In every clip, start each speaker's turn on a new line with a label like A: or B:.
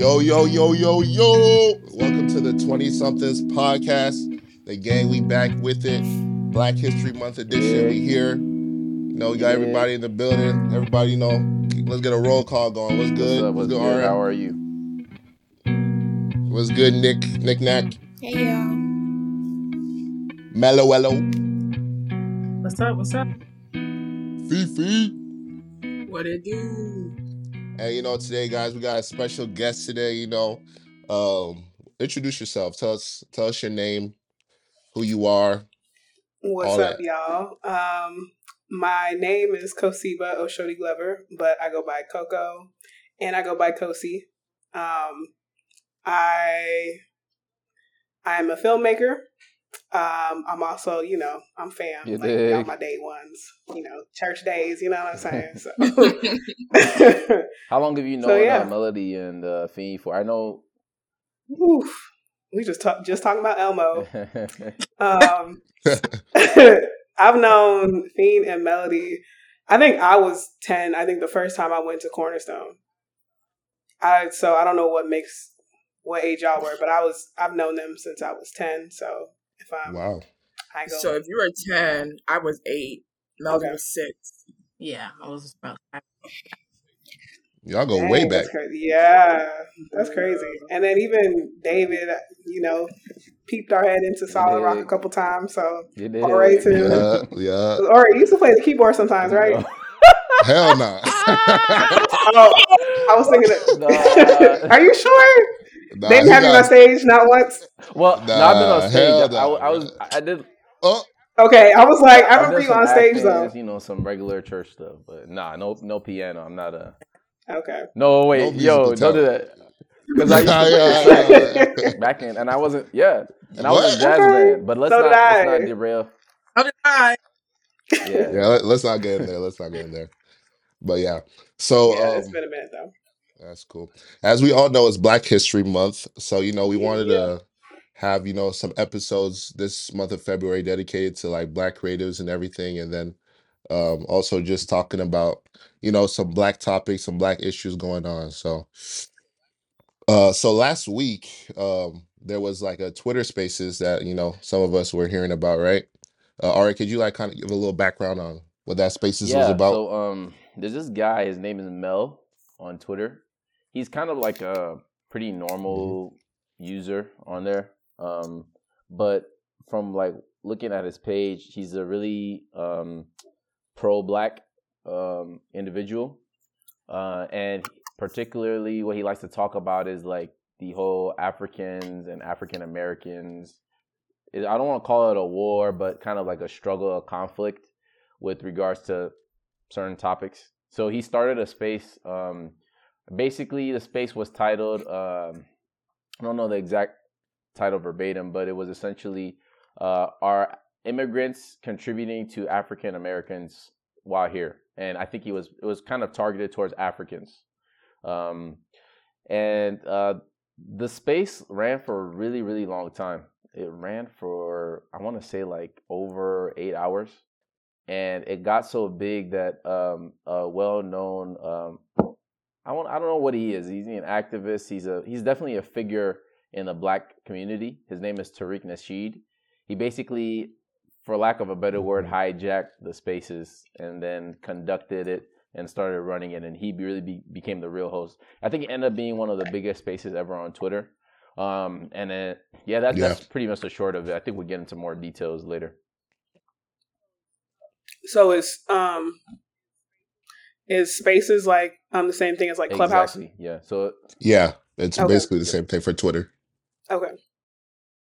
A: Yo, yo, yo, yo, yo. Welcome to the 20 somethings podcast. The gang, we back with it. Black History Month edition. We here. You know, we got everybody in the building. Everybody, you know, let's get a roll call going. What's good?
B: What's up? What's good?
A: All right.
B: How are you?
A: What's good, Nick? Nick Nack?
C: Hey y'all.
A: Mellow, mellow.
D: What's up? What's up?
A: Fifi.
D: What it do?
A: And you know, today, guys, we got a special guest today. You know, um, introduce yourself. Tell us, tell us your name, who you are.
E: What's up,
A: that.
E: y'all? Um, my name is Kosiba Oshodi Glover, but I go by Coco, and I go by Kosi. Um, I I'm a filmmaker. Um, I'm also, you know, I'm fam,
B: You
E: like
B: dig.
E: my day ones, you know, church days. You know what I'm saying? So,
B: How long have you known
E: So, yeah.
B: uh, Melody and uh, Fiend for? I know.
E: Oof. we just talk, just talking about Elmo. Um, I've known Fiend and Melody. I think I was ten. I think the first time I went to Cornerstone. I so I don't know what makes what age y'all were, but I was I've known them since I was ten. So if I'm
A: wow.
E: I go
D: So if you were ten, I was eight. Melody
E: Okay.
D: was six. Yeah, I was about.
A: Y'all go
E: Dang,
A: way back.
E: That's. Yeah, that's crazy. And then even David, you know, peeped our head into Solid Rock a couple times. So
B: You did.
E: all right too.
A: Yeah, yeah.
E: Or you used to play the keyboard sometimes, right?
A: Hell no.
E: Oh, I was thinking
B: Nah.
E: Are you sure?
A: Nah,
E: they didn't
A: he
E: have you on stage not once.
B: Well, no, I've been on stage.
A: hell
B: I,
A: no,
B: I was. I did.
A: Oh,
E: Okay, I was like, I
B: I
E: remember you on stage
B: acting,
E: though.
B: You know, some regular church stuff, but nah, no, no piano. I'm not a.
E: Okay.
B: No, wait,
A: No
B: yo, don't do that. Because I used to play
A: yeah,
B: the
A: yeah.
B: back in, and I wasn't. Yeah, and I was
A: What?
B: in jazz
E: Okay.
B: band. But let's
E: So
B: not. Let's not derail.
D: How did I?
B: Yeah.
A: yeah. Let, us not get in there. Let's not get in there. But yeah. So
E: yeah, it's
A: um,
E: been a minute though.
A: That's cool. As we all know, it's Black History Month. So, you know, we wanted
E: Yeah.
A: to have, you know, some episodes this month of February dedicated to like Black creatives and everything. And then um, also just talking about, you know, some Black topics, some Black issues going on. So, uh, so last week, um, there was like a Twitter Spaces that, you know, some of us were hearing about, right? Uh, Ari, could you like kind of give a little background on what that Spaces was
B: Yeah.
A: about?
B: So um, there's this guy. His name is Mel on Twitter. He's kind of like a pretty normal user on there. Um, but from like looking at his page, he's a really um pro-black um individual. Uh, and particularly what he likes to talk about is like the whole Africans and African Americans. I don't want to call it a war, but kind of like a struggle, a conflict with regards to certain topics. So he started a space. Um, basically, the space was titled. Um, I don't know the exact title verbatim, but it was essentially uh, "Are immigrants contributing to African Americans while here?" And I think he was it was kind of targeted towards Africans. Um, and uh, the space ran for a really really long time. It ran for I want to say like over eight hours and it got so big that um, a well-known um, I want I don't know what he is. He's an activist. He's a he's definitely a figure in the black community. His name is Tariq Nasheed. He basically, for lack of a better word, hijacked the spaces and then conducted it and started running it. And he really be, became the real host. I think it ended up being one of the biggest spaces ever on Twitter. Um, and then yeah, that,
A: Yeah.
B: that's pretty much the short of it. I think we'll get into more details later.
E: So it's um is spaces like um the same thing as like Clubhouse?
B: Exactly. Yeah. So
A: Yeah, it's
E: Okay.
A: basically the same thing for Twitter.
E: Okay.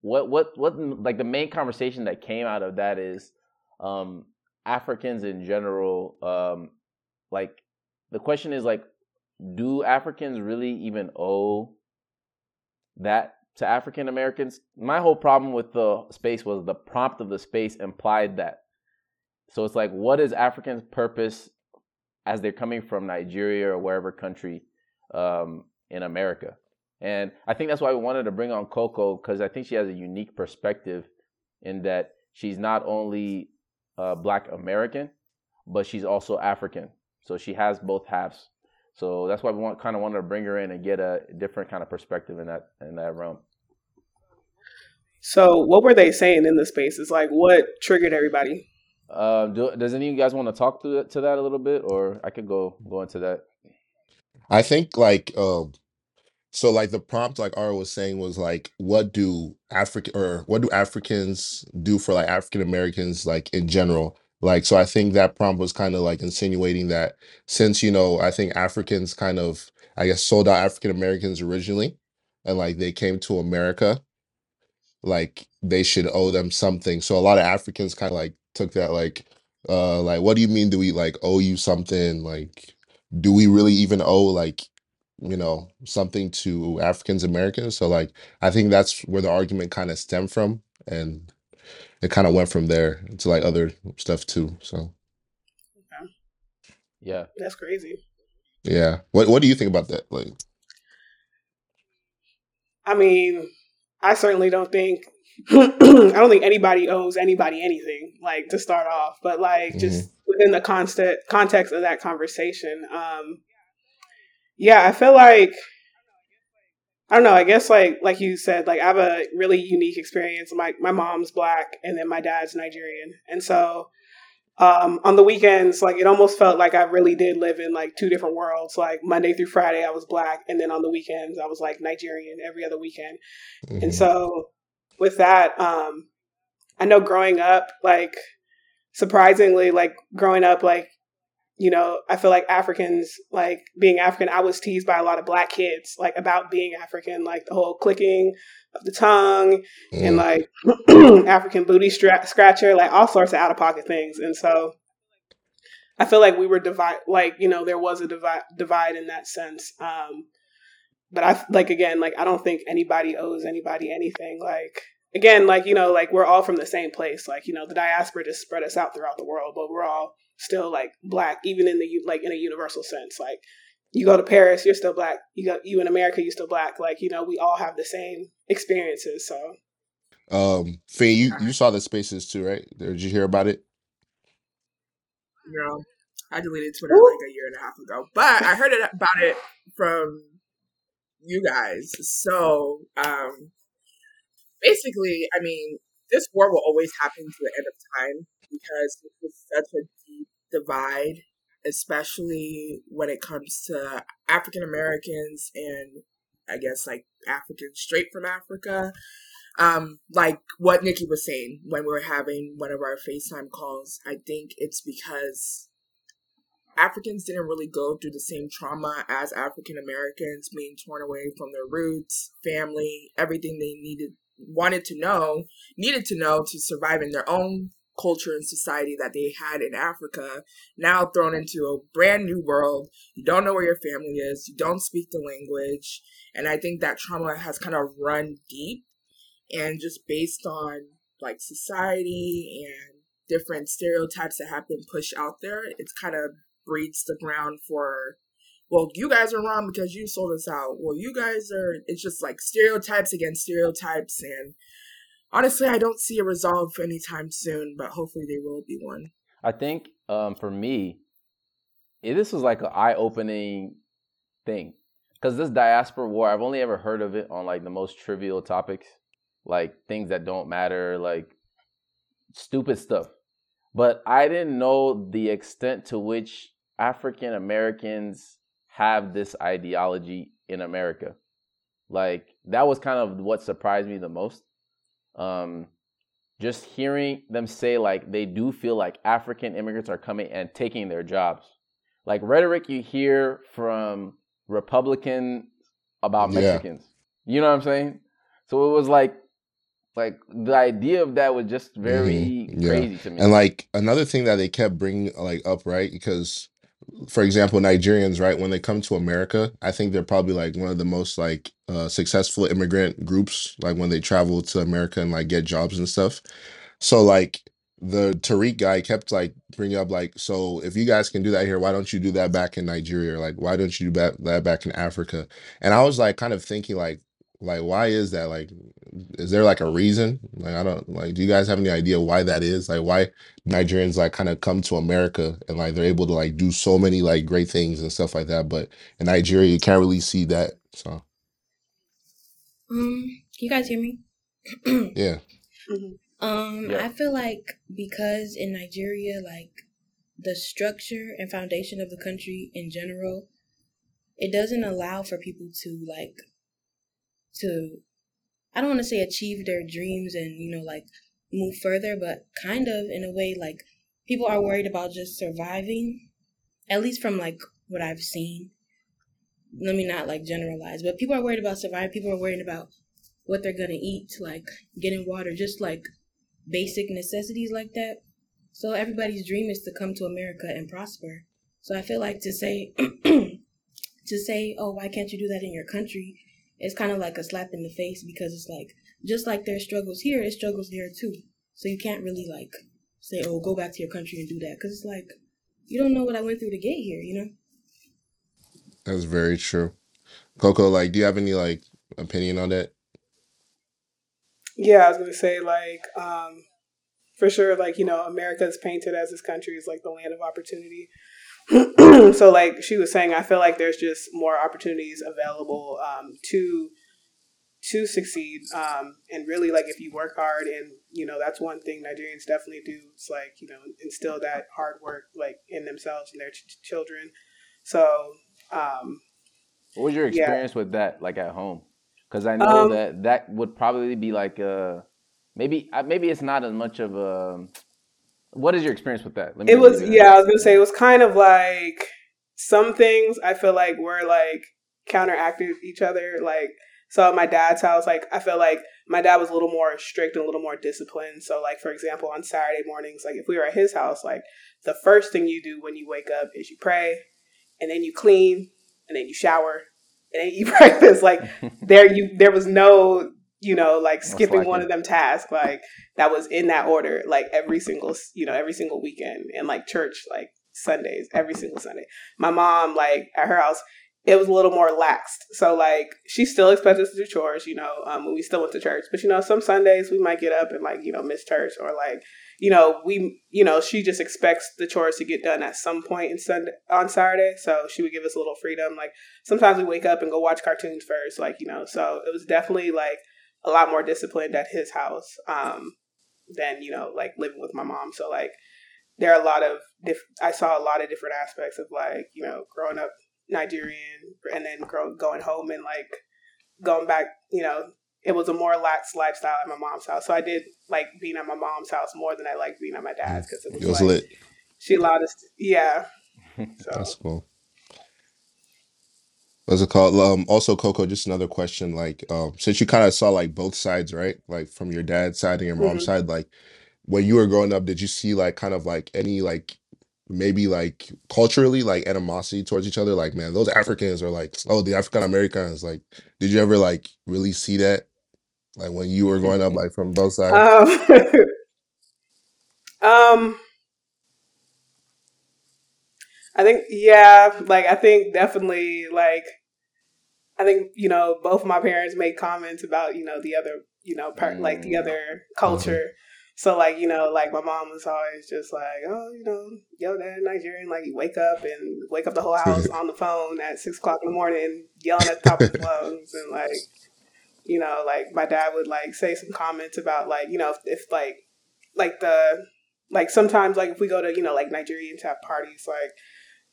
B: what what what like the main conversation that came out of that is um africans in general um like the question is like do africans really even owe that to african americans my whole problem with the space was the prompt of the space implied that so it's like what is africans purpose as they're coming from nigeria or wherever country um in america and I think that's why we wanted to bring on Coco because I think she has a unique perspective in that she's not only uh, Black American, but she's also African. So she has both halves. So that's why we want kind of wanted to bring her in and get a different kind of perspective in that in that realm.
E: So, what were they saying in the space? spaces? Like, what triggered everybody?
B: Um, do, does any of you guys want to talk to to that a little bit, or I could go go into that?
A: I think like um so like the prompt like Ara was saying was like what do African or what do Africans do for like African Americans like in general? Like so I think that prompt was kind of like insinuating that since you know I think Africans kind of I guess sold out African Americans originally and like they came to America like they should owe them something. So a lot of Africans kind of like took that like uh like what do you mean do we like owe you something? Like do we really even owe like you know something to Africans Americans? So like I think that's where the argument kind of stemmed from and it kind of went from there to like other stuff too. So
B: Yeah.
E: That's crazy.
A: yeah. What what do you think about that? Like
E: I mean, I certainly don't think I don't think anybody owes anybody anything, like to start off. But like just within the constant context of that conversation, um, yeah, I feel like I don't know. I guess like like you said, like I have a really unique experience. My my mom's black, and then my dad's Nigerian, and so um, on the weekends, like it almost felt like I really did live in like two different worlds. Like Monday through Friday, I was black, and then on the weekends, I was like Nigerian every other weekend. And
A: Mhm.
E: so with that, um, I know growing up, like surprisingly, like growing up, like you know, I feel like Africans, like being African, I was teased by a lot of black kids, like about being African, like the whole clicking of the tongue and
A: Mm.
E: like African booty stra- scratcher, like all sorts of out of pocket things. And so I feel like we were divide, like you know, there was a divide divide in that sense. Um, but I like again, like I don't think anybody owes anybody anything. Like again, like you know, like we're all from the same place. Like you know, the diaspora just spread us out throughout the world, but we're all still like black, even in the like in a universal sense. Like you go to Paris, you're still black. You go you in America, you're still black. Like you know, we all have the same experiences. So
A: Um Fee, you you saw the spaces too, right? Did you hear about it?
D: No, I deleted Twitter like a year and a half ago, but I heard it about it from you guys. So, um, basically, I mean, this war will always happen to the end of time because is such a deep divide, especially when it comes to African Americans and I guess like Africans straight from Africa. Um, like what Nikki was saying when we were having one of our FaceTime calls, I think it's because Africans didn't really go through the same trauma as African Americans, being torn away from their roots, family, everything they needed, wanted to know, needed to know to survive in their own culture and society that they had in Africa, now thrown into a brand new world. You don't know where your family is, you don't speak the language, and I think that trauma has kind of run deep and just based on like society and different stereotypes that have been pushed out there, it's kind of breeds the ground for well, you guys are wrong because you sold us out. Well, you guys are it's just like stereotypes against stereotypes and honestly I don't see a resolve anytime soon, but hopefully there will be one.
B: I think um, for me, this was like an eye-opening thing because this diaspora war, I've only ever heard of it on like the most trivial topics, like things that don't matter, like stupid stuff. But I didn't know the extent to which African Americans have this ideology in America. Like that was kind of what surprised me the most. Um, just hearing them say like they do feel like African immigrants are coming and taking their jobs. Like rhetoric you hear from Republicans about
A: Yeah.
B: Mexicans. You know what I'm saying? So it was like like the idea of that was just very
A: Mhm, yeah.
B: crazy to me.
A: And like another thing that they kept bringing like up, right? Because, for example, Nigerians, right, when they come to America, I think they're probably like one of the most like uh, successful immigrant groups. Like when they travel to America and like get jobs and stuff. So like the Tariq guy kept like bringing up like, so if you guys can do that here, why don't you do that back in Nigeria? Like, why don't you do that that back in Africa? And I was like kind of thinking like like why is that? Like is there like a reason? Like I don't like do you guys have any idea why that is? Like why Nigerians like kind of come to America and like they're able to like do so many like great things and stuff like that, but in Nigeria you can't really see that. So
C: Um, you guys hear me?
A: yeah.
E: Mhm.
C: Um,
B: Yeah.
C: I feel like because in Nigeria, like the structure and foundation of the country in general, it doesn't allow for people to like to I don't want to say achieve their dreams and you know like move further, but kind of in a way like people are worried about just surviving, at least from like what I've seen. Let me not like generalize, but people are worried about surviving. People are worried about what they're gonna eat, like getting water, just like basic necessities like that. So everybody's dream is to come to America and prosper. So I feel like to say to say, "Oh, why can't you do that in your country?" It's kind of like a slap in the face because it's like just like there's struggles here, it struggles there too. So you can't really like say, "Oh, go back to your country and do that," because it's like you don't know what I went through to get here, you know.
A: That's very true. Coco, like do you have any like opinion on that?
E: Yeah, I was gonna say like um, for sure, like you know, America is painted as this country is like the land of opportunity. so like she was saying, I feel like there's just more opportunities available um, to to succeed, um, and really like if you work hard, and you know that's one thing Nigerians definitely do. It's like you know instill that hard work like in themselves and their ch- children. So um,
B: What was your
E: Yeah.
B: experience with that, like at home? Because I know
E: Um,
B: that that would probably be like uh maybe uh, maybe it's not as much of a. What is your experience with that? Let
E: It was yeah, I was gonna say it was kind of like some things I feel like were like counteracted each other. Like so at my dad's house, like I feel like my dad was a little more strict and a little more disciplined. So like for example, on Saturday mornings, like if we were at his house, like the first thing you do when you wake up is you pray, and then you clean, and then you shower, and then you eat breakfast. Like there you there was no you know like skipping one of them tasks like that was in that order like every single you know every single weekend and like church like sundays every single sunday. My mom like at her house it was a little more laxed. So like she still expected us to do chores you know um, we still went to church. But you know some sundays we might get up and like you know miss church or like you know we you know she just expects the chores to get done at some point in sunday on saturday. So she would give us a little freedom. Like sometimes we wake up and go watch cartoons first like you know so it was definitely like a lot more disciplined at his house um than you know like living with my mom so like there are a lot of diff- i saw a lot of different aspects of like you know growing up nigerian and then grow- going home and like going back you know it was a more lax lifestyle at my mom's house so i did like being at my mom's house more than i liked being at my dad's because it was,
A: It was
E: like
A: lit.
E: she allowed us to, yeah so
A: That's cool. What's it called? Um, also, Coco, just another question. Like, um, since you kind of saw like both sides, right? Like from your dad's side and your mom's
E: Mhm.
A: side, like when you were growing up, did you see like kind of like any like maybe like culturally like animosity towards each other? Like, man, those Africans are like, oh, the African Americans. Like, did you ever like really see that? Like when you were growing up, like from both sides?
E: Um, um, I think yeah, like I think definitely like I think you know both of my parents made comments about you know the other you know part like the
B: Mm.
E: other culture. So like you know like my mom was always just like oh you know yo dad Nigerian like you wake up and wake up the whole house on the phone at six o'clock in the morning yelling at the top of his lungs and like you know, like my dad would like say some comments about like, you know, if, if like like the like sometimes like if we go to, you know, like Nigerians have parties, like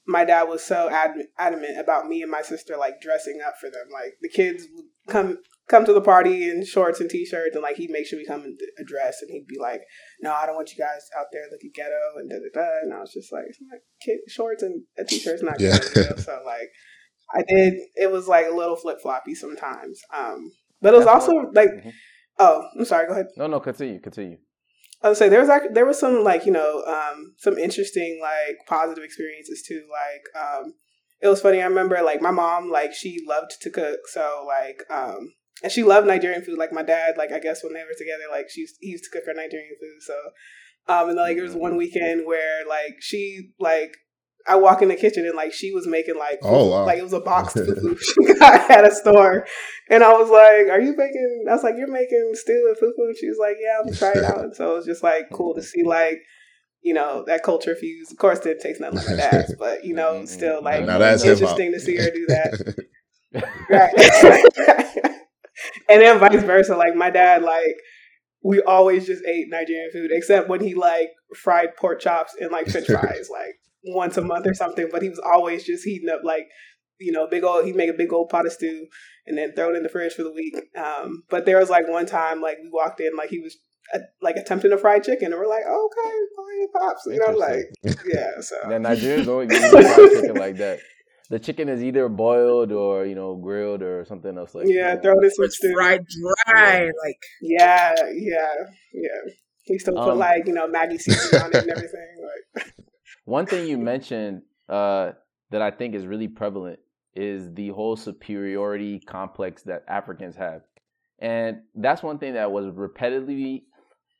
E: my dad was so ad- adamant about me and my sister like dressing up for them. Like the kids would come come to the party in shorts and t-shirts and like he'd make sure we come in a dress and he'd be like, No, I don't want you guys out there looking ghetto and da da da and I was just like, it's kid shorts and a t-shirt's not
A: Yeah.
E: ghetto. So like I did it was like a little flip floppy sometimes. Um but it was
B: That's
E: also
B: what-
E: like,
B: Mhm.
E: oh, I'm sorry. Go ahead.
B: No, no, continue, continue.
E: I would say there was actually, there was some like you know um, some interesting like positive experiences too. Like um, it was funny. I remember like my mom like she loved to cook, so like um, and she loved Nigerian food. Like my dad, like I guess when they were together, like she used, he used to cook her Nigerian food. So um, and like there was one weekend where like she like I walk in the kitchen and like she was making like
A: oh wow.
E: like it was a box fufu she got at a store, and I was like, "Are you making?" I was like, "You're making stew and fufu." She was like, "Yeah, I'm trying out." And so it was just like cool to see like you know that culture fuse. Of course, it didn't taste nothing like that, but you know, still like
A: now that's
E: interesting to see her do that. right. and then vice versa. Like my dad, like we always just ate Nigerian food, except when he like fried pork chops and like French fries, like once a month or something. But he was always just heating up like you know big old. He'd make a big old pot of stew and then throw it in the fridge for the week. Um, but there was like one time like we walked in like he was uh, like attempting a fried chicken, and we're like, oh, okay, fine, pops, you know, like yeah. So
B: yeah, Nigerians always eat fried chicken like that the chicken is either boiled or you know grilled or something else like
E: yeah
B: that.
E: throw this in some stew
D: fried dry like
E: yeah yeah yeah we still put um, like you know maggi seasoning on it and everything like
B: one thing you mentioned uh, that i think is really prevalent is the whole superiority complex that africans have and that's one thing that was repetitively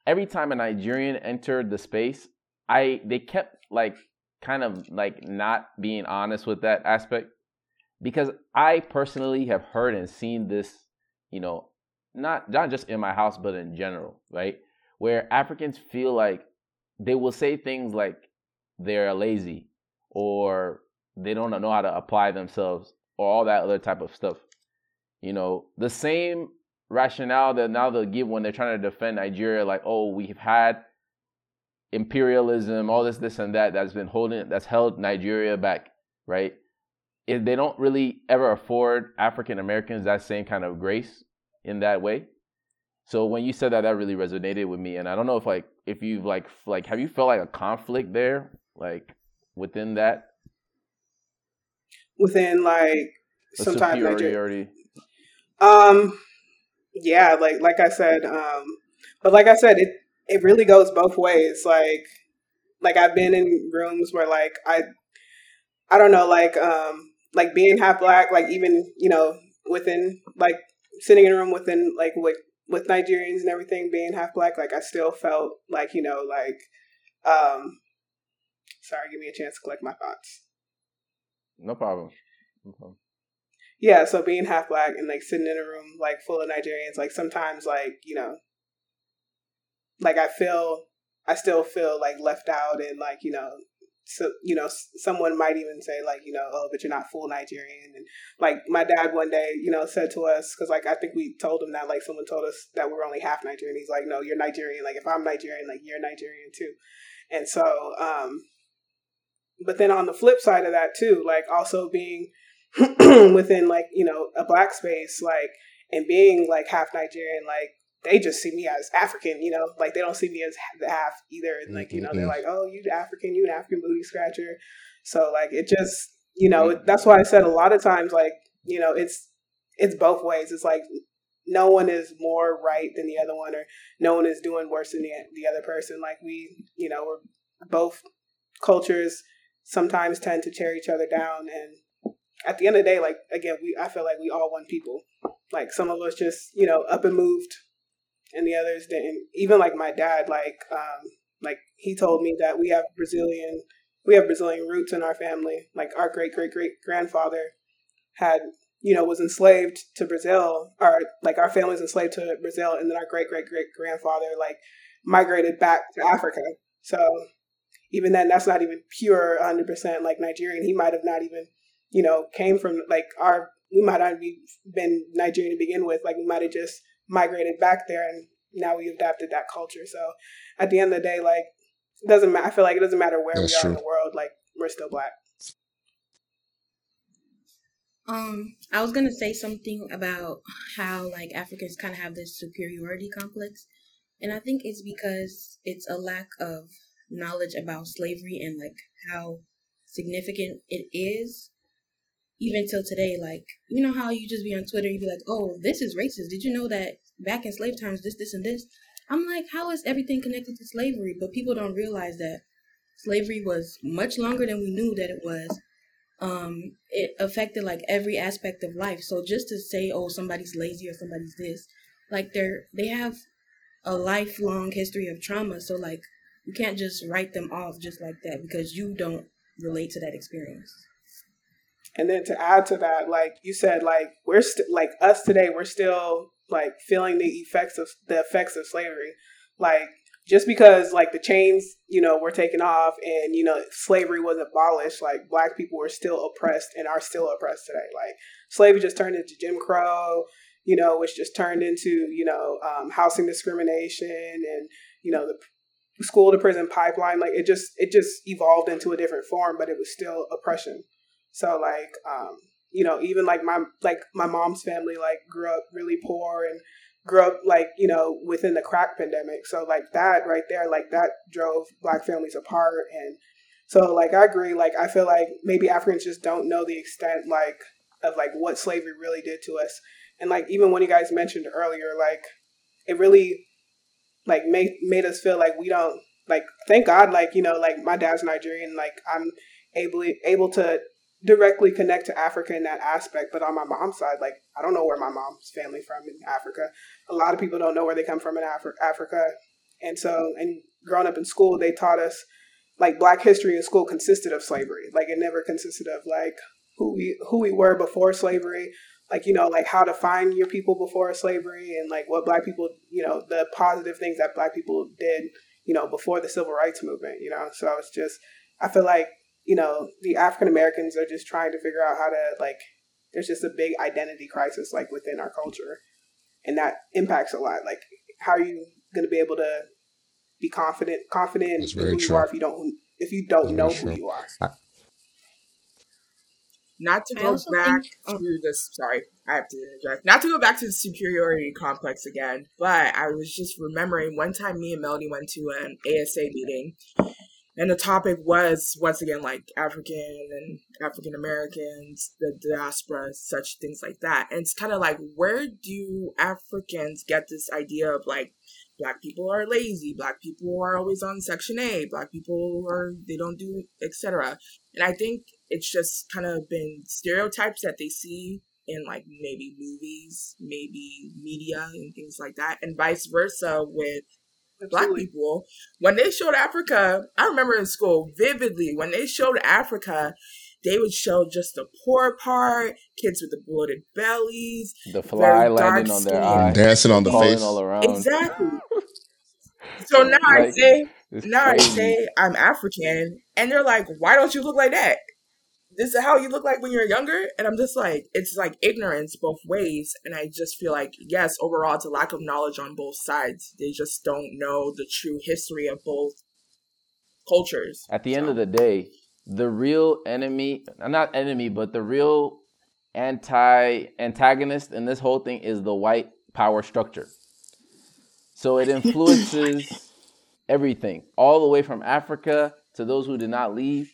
B: every time a nigerian entered the space i they kept like kind of like not being honest with that aspect because I personally have heard and seen this, you know, not not just in my house but in general, right? Where Africans feel like they will say things like they're lazy or they don't know how to apply themselves or all that other type of stuff. You know, the same rationale that now they'll give when they're trying to defend Nigeria, like, oh, we've had imperialism, all this, this, and that that's been holding that's held Nigeria back, right? If they don't really ever afford African Americans that same kind of grace in that way. So when you said that, that really resonated with me, and I don't know if like if you've like like have you felt like a conflict there, like within that,
E: within like sometimes Nigeria. Um, yeah, like like I said, um, but like I said, it it really goes both ways. Like like I've been in rooms where like I I don't know, like um like being half black, like even, you know, within like sitting in a room within like with with Nigerians and everything being half black, like I still felt like, you know, like um sorry, give me a chance to collect my thoughts.
B: No problem. No problem.
E: Yeah, so being half black and like sitting in a room like full of Nigerians, like sometimes like, you know, like I feel I still feel like left out and like you know so you know someone might even say like you know oh but you're not full Nigerian and like my dad one day you know said to us because like I think we told him that like someone told us that we're only half Nigerian he's like no you're Nigerian like if I'm Nigerian like you're Nigerian too and so um but then on the flip side of that too like also being within like you know a black space like and being like half Nigerian like they just see me as African, you know, like they don't see me as half either. And like, you know, they're like, oh, you African, you an African booty scratcher. So like, it just, you know, mm. that's why I said a lot of times, like, you know, it's, it's both ways. It's like no one is more right than the other one, or no one is doing worse than the, the other person. Like we, you know, we're both cultures sometimes tend to tear each other down. And at the end of the day, like, again, we, I feel like we all one people. Like some of us just, you know, up and moved and the others didn't. Even like my dad, like um, like he told me that we have Brazilian we have Brazilian roots in our family. Like our great great great grandfather had you know was enslaved to Brazil, or like our family's enslaved to Brazil, and then our great great great grandfather like migrated back to Africa. So even then, that's not even pure 100 percent like Nigerian. He might have not even you know came from like our we might not have been Nigerian to begin with. Like we might have just migrated back there and now we adapted that culture. So at the end of the day, like it doesn't matter. I feel like it doesn't matter where That's we are true. in the world. Like we're still black.
C: Um, I was gonna say something about how like Africans kind of have this superiority complex, and I think it's because it's a lack of knowledge about slavery and like how significant it is even till today, like you know how you just be on Twitter, you be like, "Oh, this is racist." Did you know that back in slave times, this, this, and this? I'm like, how is everything connected to slavery? But people don't realize that slavery was much longer than we knew that it was. Um, it affected like every aspect of life. So just to say, "Oh, somebody's lazy" or "Somebody's this," like they're they have a lifelong history of trauma. So like you can't just write them off just like that because you don't relate to that experience.
E: And then to add to that, like you said, like we're still like us today, we're still like feeling the effects of the effects of slavery. Like just because like the chains, you know, were taken off and you know slavery was abolished, like black people were still oppressed and are still oppressed today. Like slavery just turned into Jim Crow, you know, which just turned into you know um, housing discrimination and you know the school to prison pipeline. Like it just it just evolved into a different form, but it was still oppression. So like, um, you know, even like my like my mom's family like grew up really poor and grew up like you know within the crack pandemic. So like that right there, like that drove black families apart. And so like I agree. Like I feel like maybe Africans just don't know the extent like of like what slavery really did to us. And like even when you guys mentioned earlier, like it really like made made us feel like we don't like thank God like you know like my dad's Nigerian like I'm able able to directly connect to Africa in that aspect. But on my mom's side, like I don't know where my mom's family from in Africa. A lot of people don't know where they come from in Afri- Africa. And so, and growing up in school, they taught us like Black history in school consisted of slavery. Like it never consisted of like who we who we were before slavery. Like you know, like how to find your people before slavery, and like what Black people, you know, the positive things that Black people did, you know, before the Civil Rights Movement. You know, so it's just I feel like you know, the African Americans are just trying to figure out how to like there's just a big identity crisis like within our culture. And that impacts a lot. Like how are you gonna be able to be confident confident in who true. you are if you don't if you don't know true. who you are. I-
D: not to go back think, oh. to this sorry i have to interject not to go back to the superiority complex again but i was just remembering one time me and melody went to an asa meeting and the topic was once again like African and African Americans, the diaspora, such things like that. And it's kind of like, where do Africans get this idea of like black people are lazy, black people are always on Section 8, black people are they don't do etc. And I think it's just kind of been stereotypes that they see in like maybe movies, maybe media and things like that, and vice versa with black people. When they showed Africa, I remember in school vividly when they showed Africa, they would show just the poor part, kids with the bloated bellies,
B: the fly landing on their eyes,
A: dancing on the face,
B: all around.
D: Exactly. so now like, I say, now crazy. I say I'm African, and they're like, "Why don't you look like that?" This is how you look like when you're younger? And i'm just like it's like ignorance both ways. And i just feel like yes overall it's a lack of knowledge on both sides. They just don't know the true history of both cultures.
B: At the so. end of the day the real enemy uh, not enemy but the real anti antagonist in this whole thing is the white power structure. So it influences everything all the way from africa to those who did not leave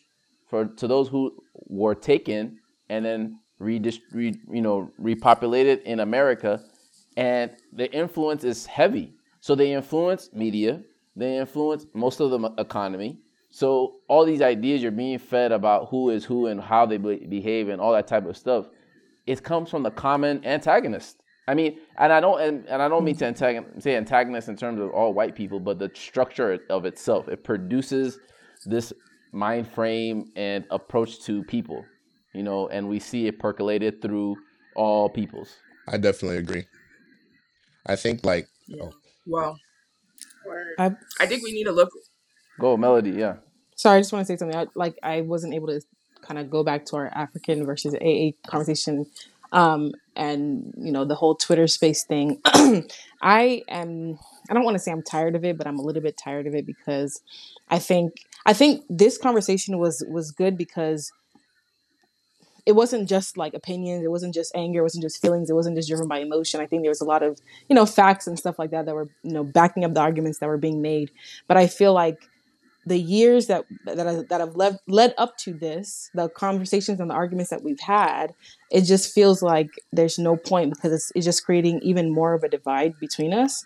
B: for to those who were taken and then re, you know repopulated in America, and the influence is heavy. So they influence media, they influence most of the economy. So all these ideas you're being fed about who is who and how they behave and all that type of stuff, it comes from the common antagonist. I mean, and I don't and, and I don't mean to antagon- say antagonist in terms of all white people, but the structure of itself. It produces this mind frame and approach to people, you know, and we see it percolated through all peoples.
A: I definitely agree. I think like
D: yeah. oh. well, I, I think we need to look.
B: Go melody, yeah.
F: Sorry, I just want to say something. I, like I wasn't able to kind of go back to our African versus AA conversation, um, and you know the whole Twitter space thing. I am. I don't want to say I'm tired of it, but I'm a little bit tired of it because I think I think this conversation was was good because it wasn't just like opinions, it wasn't just anger, it wasn't just feelings, it wasn't just driven by emotion. I think there was a lot of, you know, facts and stuff like that that were, you know, backing up the arguments that were being made. But I feel like the years that that, I, that have led led up to this, the conversations and the arguments that we've had, it just feels like there's no point because it's, it's just creating even more of a divide between us.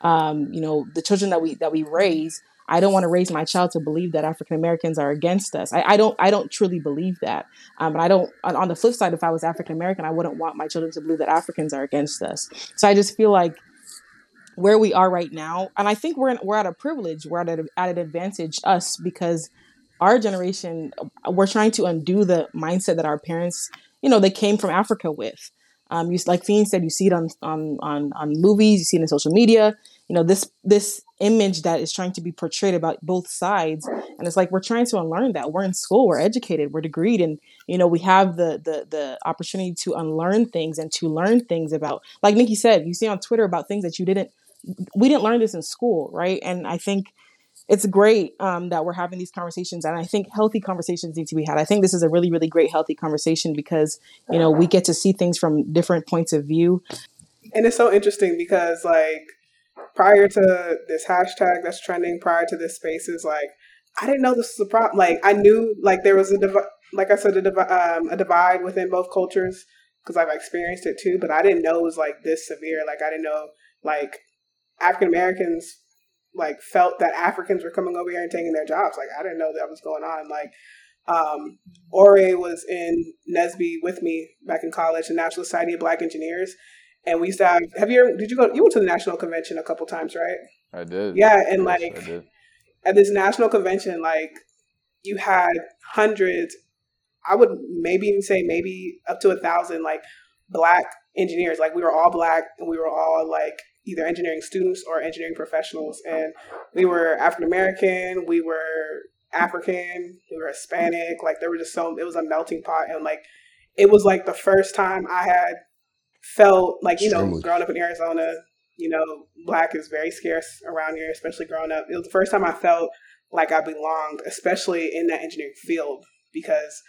F: Um, you know, the children that we that we raise I don't want to raise my child to believe that African Americans are against us. I, I, don't I don't truly believe that. Um, and I don't on, on the flip side, if I was African American, I wouldn't want my children to believe that Africans are against us. So I just feel like where we are right now, and I think we're in, we're at a privilege, we're at, a, at an advantage us because our generation, we're trying to undo the mindset that our parents, you know, they came from Africa with. Um, you like Fiend said, you see it on on on on movies, you see it in social media. You know this this image that is trying to be portrayed about both sides, and it's like we're trying to unlearn that. We're in school, we're educated, we're degreed, and you know we have the the the opportunity to unlearn things and to learn things about. Like Nikki said, you see on Twitter about things that you didn't. We didn't learn this in school, right? And I think it's great um, that we're having these conversations and i think healthy conversations need to be had i think this is a really really great healthy conversation because you know we get to see things from different points of view
E: and it's so interesting because like prior to this hashtag that's trending prior to this space is like i didn't know this was a problem like i knew like there was a div- like i said a, div- um, a divide within both cultures because i've experienced it too but i didn't know it was like this severe like i didn't know like african americans like felt that Africans were coming over here and taking their jobs. Like I didn't know that was going on. Like um, Ore was in NSBE with me back in college, the National Society of Black Engineers, and we used to have. Have you ever? Did you go? You went to the national convention a couple times, right?
B: I did.
E: Yeah, and yes, like at this national convention, like you had hundreds. I would maybe even say maybe up to a thousand like black engineers. Like we were all black and we were all like either engineering students or engineering professionals. And we were African American, we were African, we were Hispanic. Like there were just so it was a melting pot, and like it was like the first time I had felt like you know growing up in Arizona, you know, black is very scarce around here, especially growing up. It was the first time I felt like I belonged, especially in that engineering field, because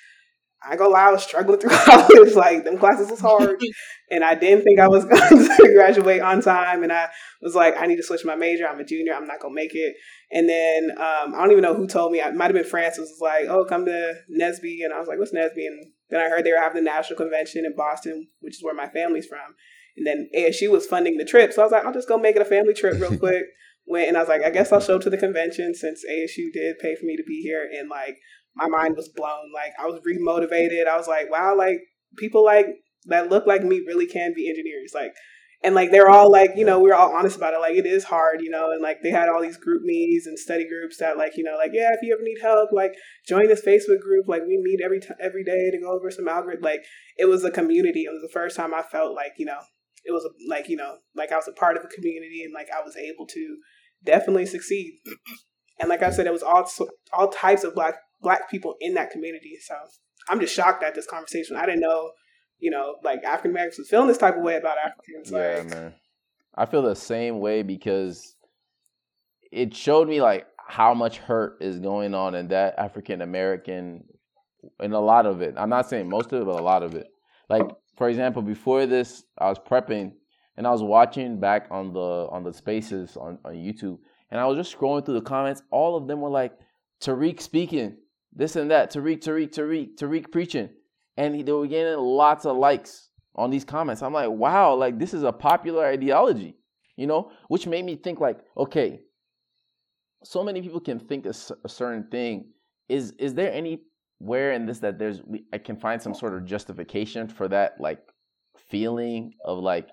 E: I go lie, I was struggling through college. like them classes was hard, and I didn't think I was going to graduate on time. And I was like, I need to switch my major. I'm a junior. I'm not gonna make it. And then um, I don't even know who told me. It might have been Francis. Was like, oh, come to NSBE, and I was like, what's NSBE? And then I heard they were having the national convention in Boston, which is where my family's from. And then ASU was funding the trip, so I was like, I'll just go make it a family trip real quick. Went and I was like, I guess I'll show up to the convention since ASU did pay for me to be here. And like my mind was blown. Like I was remotivated. I was like, wow, like people like that look like me really can be engineers. Like and like they're all like, you know, we are all honest about it. Like it is hard, you know, and like they had all these GroupMes and study groups that like, you know, like, yeah, if you ever need help, like join this Facebook group. Like we meet every t- every day to go over some algorithm. Like it was a community. It was the first time I felt like, you know, it was like, you know, like I was a part of a community and like I was able to definitely succeed. And like I said, it was all all types of black black people in that community. So I'm just shocked at this conversation. I didn't know, you know, like African Americans was feeling this type of way about Africans.
B: Yeah,
E: like,
B: man. I feel the same way because it showed me like how much hurt is going on in that African American in a lot of it. I'm not saying most of it, but a lot of it. Like for example, before this, I was prepping and I was watching back on the on the spaces on, on YouTube and I was just scrolling through the comments. All of them were like, Tariq speaking, this and that, Tariq, Tariq, Tariq, Tariq preaching. And they were getting lots of likes on these comments. I'm like, wow, like this is a popular ideology, you know, which made me think like, okay, so many people can think a, a certain thing. Is is there anywhere in this that there's I can find some sort of justification for that like feeling of like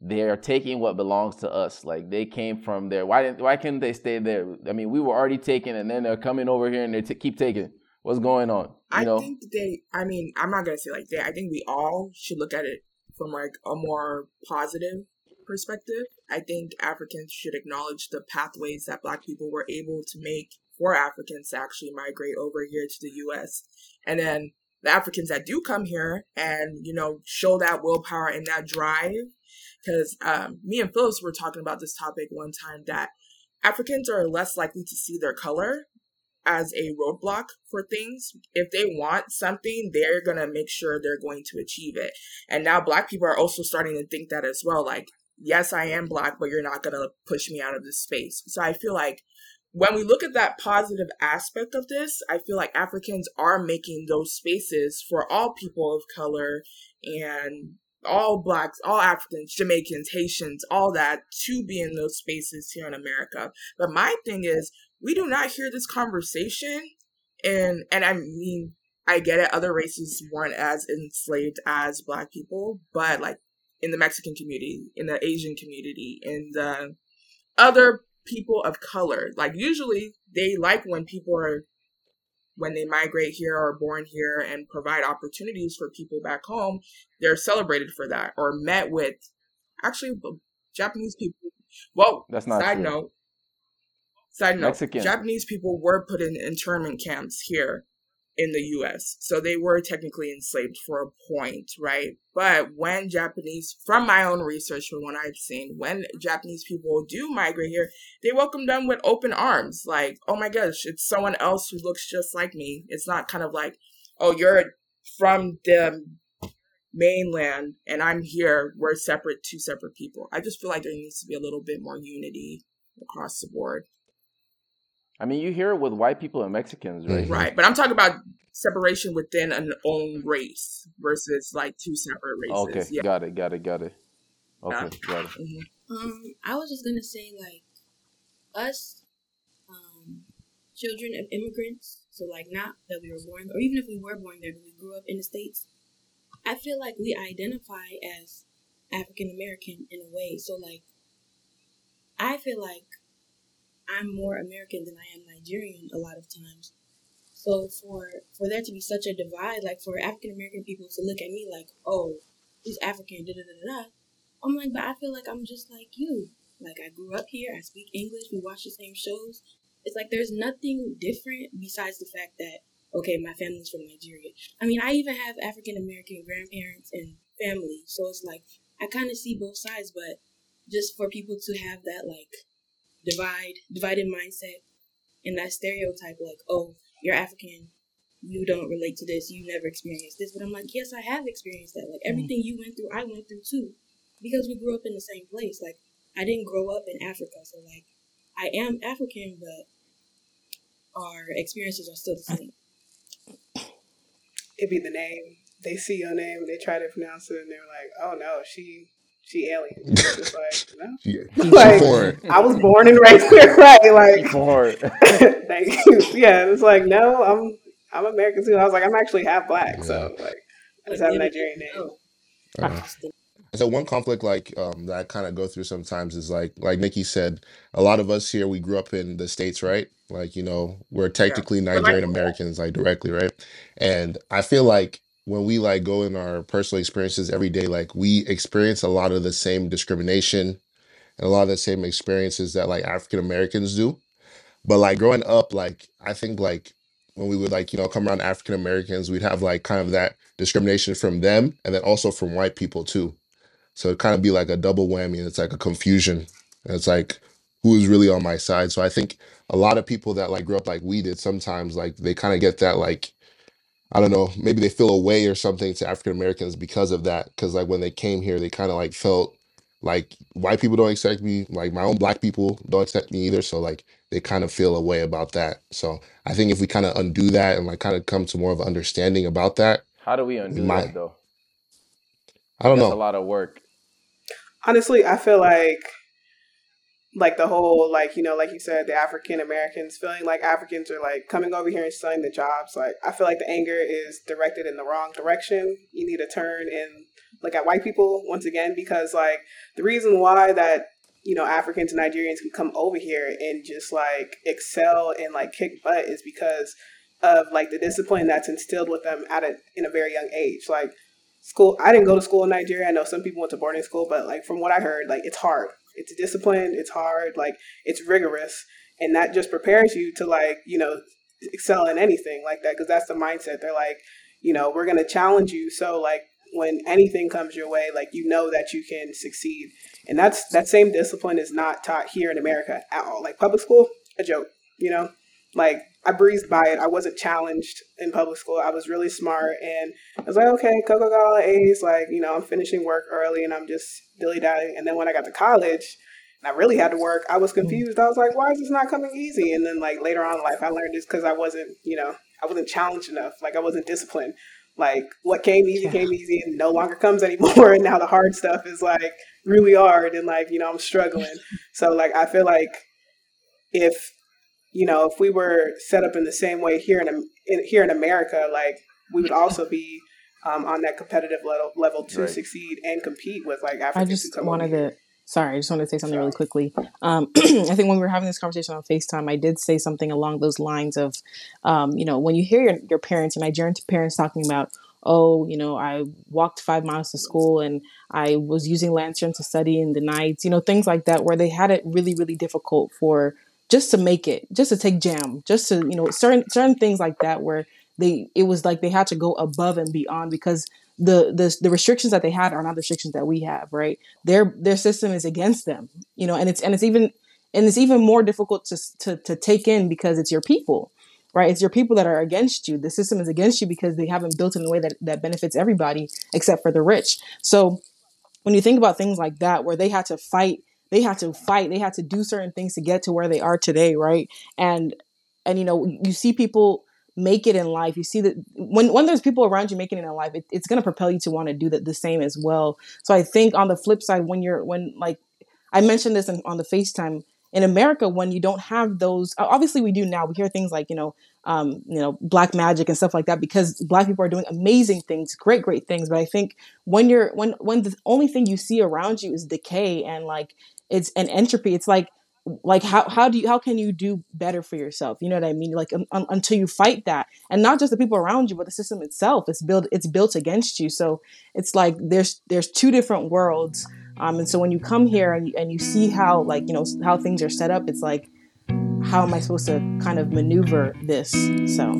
B: they're taking what belongs to us. Like they came from there. Why didn't? Why couldn't they stay there? I mean, we were already taken, and then they're coming over here and they t- keep taking. What's going on?
D: You I
B: know?
D: think they. I mean, I'm not gonna say like they. I think we all should look at it from like a more positive perspective. I think Africans should acknowledge the pathways that Black people were able to make for Africans to actually migrate over here to the U.S. And then the Africans that do come here and you know show that willpower and that drive because um, me and Phyllis were talking about this topic one time that Africans are less likely to see their color as a roadblock for things. If they want something, they're going to make sure they're going to achieve it. And now black people are also starting to think that as well. Like, yes, I am black, but you're not going to push me out of this space. So I feel like when we look at that positive aspect of this, I feel like Africans are making those spaces for all people of color and all blacks, all Africans, Jamaicans, Haitians, all that to be in those spaces here in America. But my thing is, we do not hear this conversation, and and I mean, I get it. Other races weren't as enslaved as black people, but like in the Mexican community, in the Asian community, in the other people of color, like usually they like when people are when they migrate here or born here and provide opportunities for people back home, they're celebrated for that or met with actually Japanese people. Well,
B: That's not
D: side
B: true.
D: note. Side note,
B: Mexican.
D: Japanese people were put in internment camps here in the US. So they were technically enslaved for a point, right? But when Japanese, from my own research, from what I've seen, when Japanese people do migrate here, they welcome them with open arms. Like, oh my gosh, it's someone else who looks just like me. It's not kind of like, oh, you're from the mainland and I'm here. We're separate, two separate people. I just feel like there needs to be a little bit more unity across the board.
B: I mean, you hear it with white people and Mexicans, right?
D: Right. But I'm talking about separation within an own race versus like two separate races.
B: Okay,
D: Yeah.
B: got it, got it, got it. Okay,
D: Yeah.
B: got it.
D: Mhm.
C: Um, I was just gonna say like us, um, children of immigrants. So like not that we were born, or even if we were born there, but we grew up in the states. I feel like we identify as African American in a way. So like, I feel like I'm more American than I am Nigerian a lot of times. So for for there to be such a divide, like for African American people to look at me like, oh, he's African, da da da da. I'm like, but I feel like I'm just like you. Like I grew up here, I speak English, we watch the same shows. It's like there's nothing different besides the fact that okay, my family's from Nigeria. I mean, I even have African American grandparents and family, so it's like I kind of see both sides. But just for people to have that like divide, divided mindset, and that stereotype, like, oh, you're African, you don't relate to this, you never experienced this. But I'm like, yes, I have experienced that. Like mm-hmm. everything you went through, I went through too, because we grew up in the same place. Like I didn't grow up in Africa, so like I am African, but our experiences are still the same.
E: It'd be the name. They see your name, they try to pronounce it, and they're like, "Oh no, she she alien." It's just like, no.
A: Yeah.
E: Like,
A: Foreign.
E: I was born and raised here, right? Like,
B: For
E: thank you. Yeah, it's like, no, I'm I'm American too. I was like, I'm actually half black, so like, I just have a Nigerian name.
A: Uh, so one conflict like um that I kind of go through sometimes is like like Nikki said, a lot of us here we grew up in the states, right? Like you know we're technically
D: But,
A: Nigerian Americans, like directly, right? And I feel like when we like go in our personal experiences every day, like we experience a lot of the same discrimination and a lot of the same experiences that like African Americans do. But like growing up, like I think like when we would like you know come around African Americans, we'd have like kind of that discrimination from them and then also from white people too. So it kind of be like a double whammy and it's like a confusion. And it's like who is really on my side. So I think a lot of people that like grew up like we did sometimes like they kind of get that like I don't know, maybe they feel away or something to African Americans because of that. Cause like when they came here, they kind of like felt like white people don't accept me, like my own black people don't accept me either. So like they kind of feel a way about that. So I think if we kind of undo that and like kind of come to more of an understanding about that,
B: how do we undo
A: might-
B: that though?
A: I don't
B: That's
A: know.
B: a lot of work.
E: honestly, I feel like like the whole like you know like you said the African Americans feeling like Africans are like coming over here and stealing the jobs. Like I feel like the anger is directed in the wrong direction. You need to turn and look at white people once again because like the reason why that you know Africans and Nigerians can come over here and just like excel and like kick butt is because of like the discipline that's instilled with them at a in a very young age. Like school I didn't go to school in Nigeria. I know some people went to boarding school, but like from what I heard, like it's hard. It's disciplined, it's hard, like it's rigorous. And that just prepares you to like, you know, excel in anything like that because that's the mindset. They're like, you know, we're gonna challenge you. So like when anything comes your way, like you know that you can succeed. And that's that same discipline is not taught here in America at all. Like public school, a joke, you know? Like I breezed by it. I wasn't challenged in public school. I was really smart and I was like, okay, got all the A's. Like, you know, I'm finishing work early and I'm just dilly dallying. And then when I got to college and I really had to work, I was mm. confused. I was like, why is this not coming easy? And then like later on in life, I learned this because I wasn't, you know, I wasn't challenged enough. Like I wasn't disciplined. Like what came easy came easy and no longer comes anymore. And now the hard stuff is like really hard and like, you know, I'm struggling. So like I feel like if you know, if we were set up in the same way here in, in here in America, like we would also be um, on that competitive level level to
B: Right.
E: succeed and compete with like
F: I
E: Africans who
F: just
E: come
F: wanted
E: over
F: to Sorry, I just wanted to say something really quickly. Um, I think when we were having this conversation on FaceTime, I did say something along those lines of, um, you know, when you hear your, your parents, your Nigerian parents talking about, oh, you know, I walked five miles to school and I was using lantern to study in the nights, you know, things like that, where they had it really, really difficult for just to make it, just to take JAMB, just to, you know, certain certain things like that, where they it was like they had to go above and beyond because the the the restrictions that they had are not the restrictions that we have, right? Their their system is against them, you know, and it's and it's even and it's even more difficult to to to take in because it's your people, right? It's your people that are against you. The system is against you because they haven't built in a way that that benefits everybody except for the rich. So when you think about things like that, where they had to fight, they had to fight, they had to do certain things to get to where they are today, right? And and you know, you see people make it in life, you see that when when there's people around you making it in life, it, it's going to propel you to want to do that the same as well. So I think on the flip side, when you're when like I mentioned this in, on the FaceTime in America, when you don't have those, obviously we do now. We hear things like you know, um, you know, black magic and stuff like that because black people are doing amazing things, great, great things. But I think when you're when when the only thing you see around you is decay and like it's an entropy, it's like like how how do you how can you do better for yourself? You know what i mean? Like um, um, until you fight that. And not just the people around you but the system itself. It's built it's built against you. So it's like there's there's two different worlds. Um and so when you come here and you, and you see how like you know how things are set up it's like how am i supposed to kind of maneuver this? So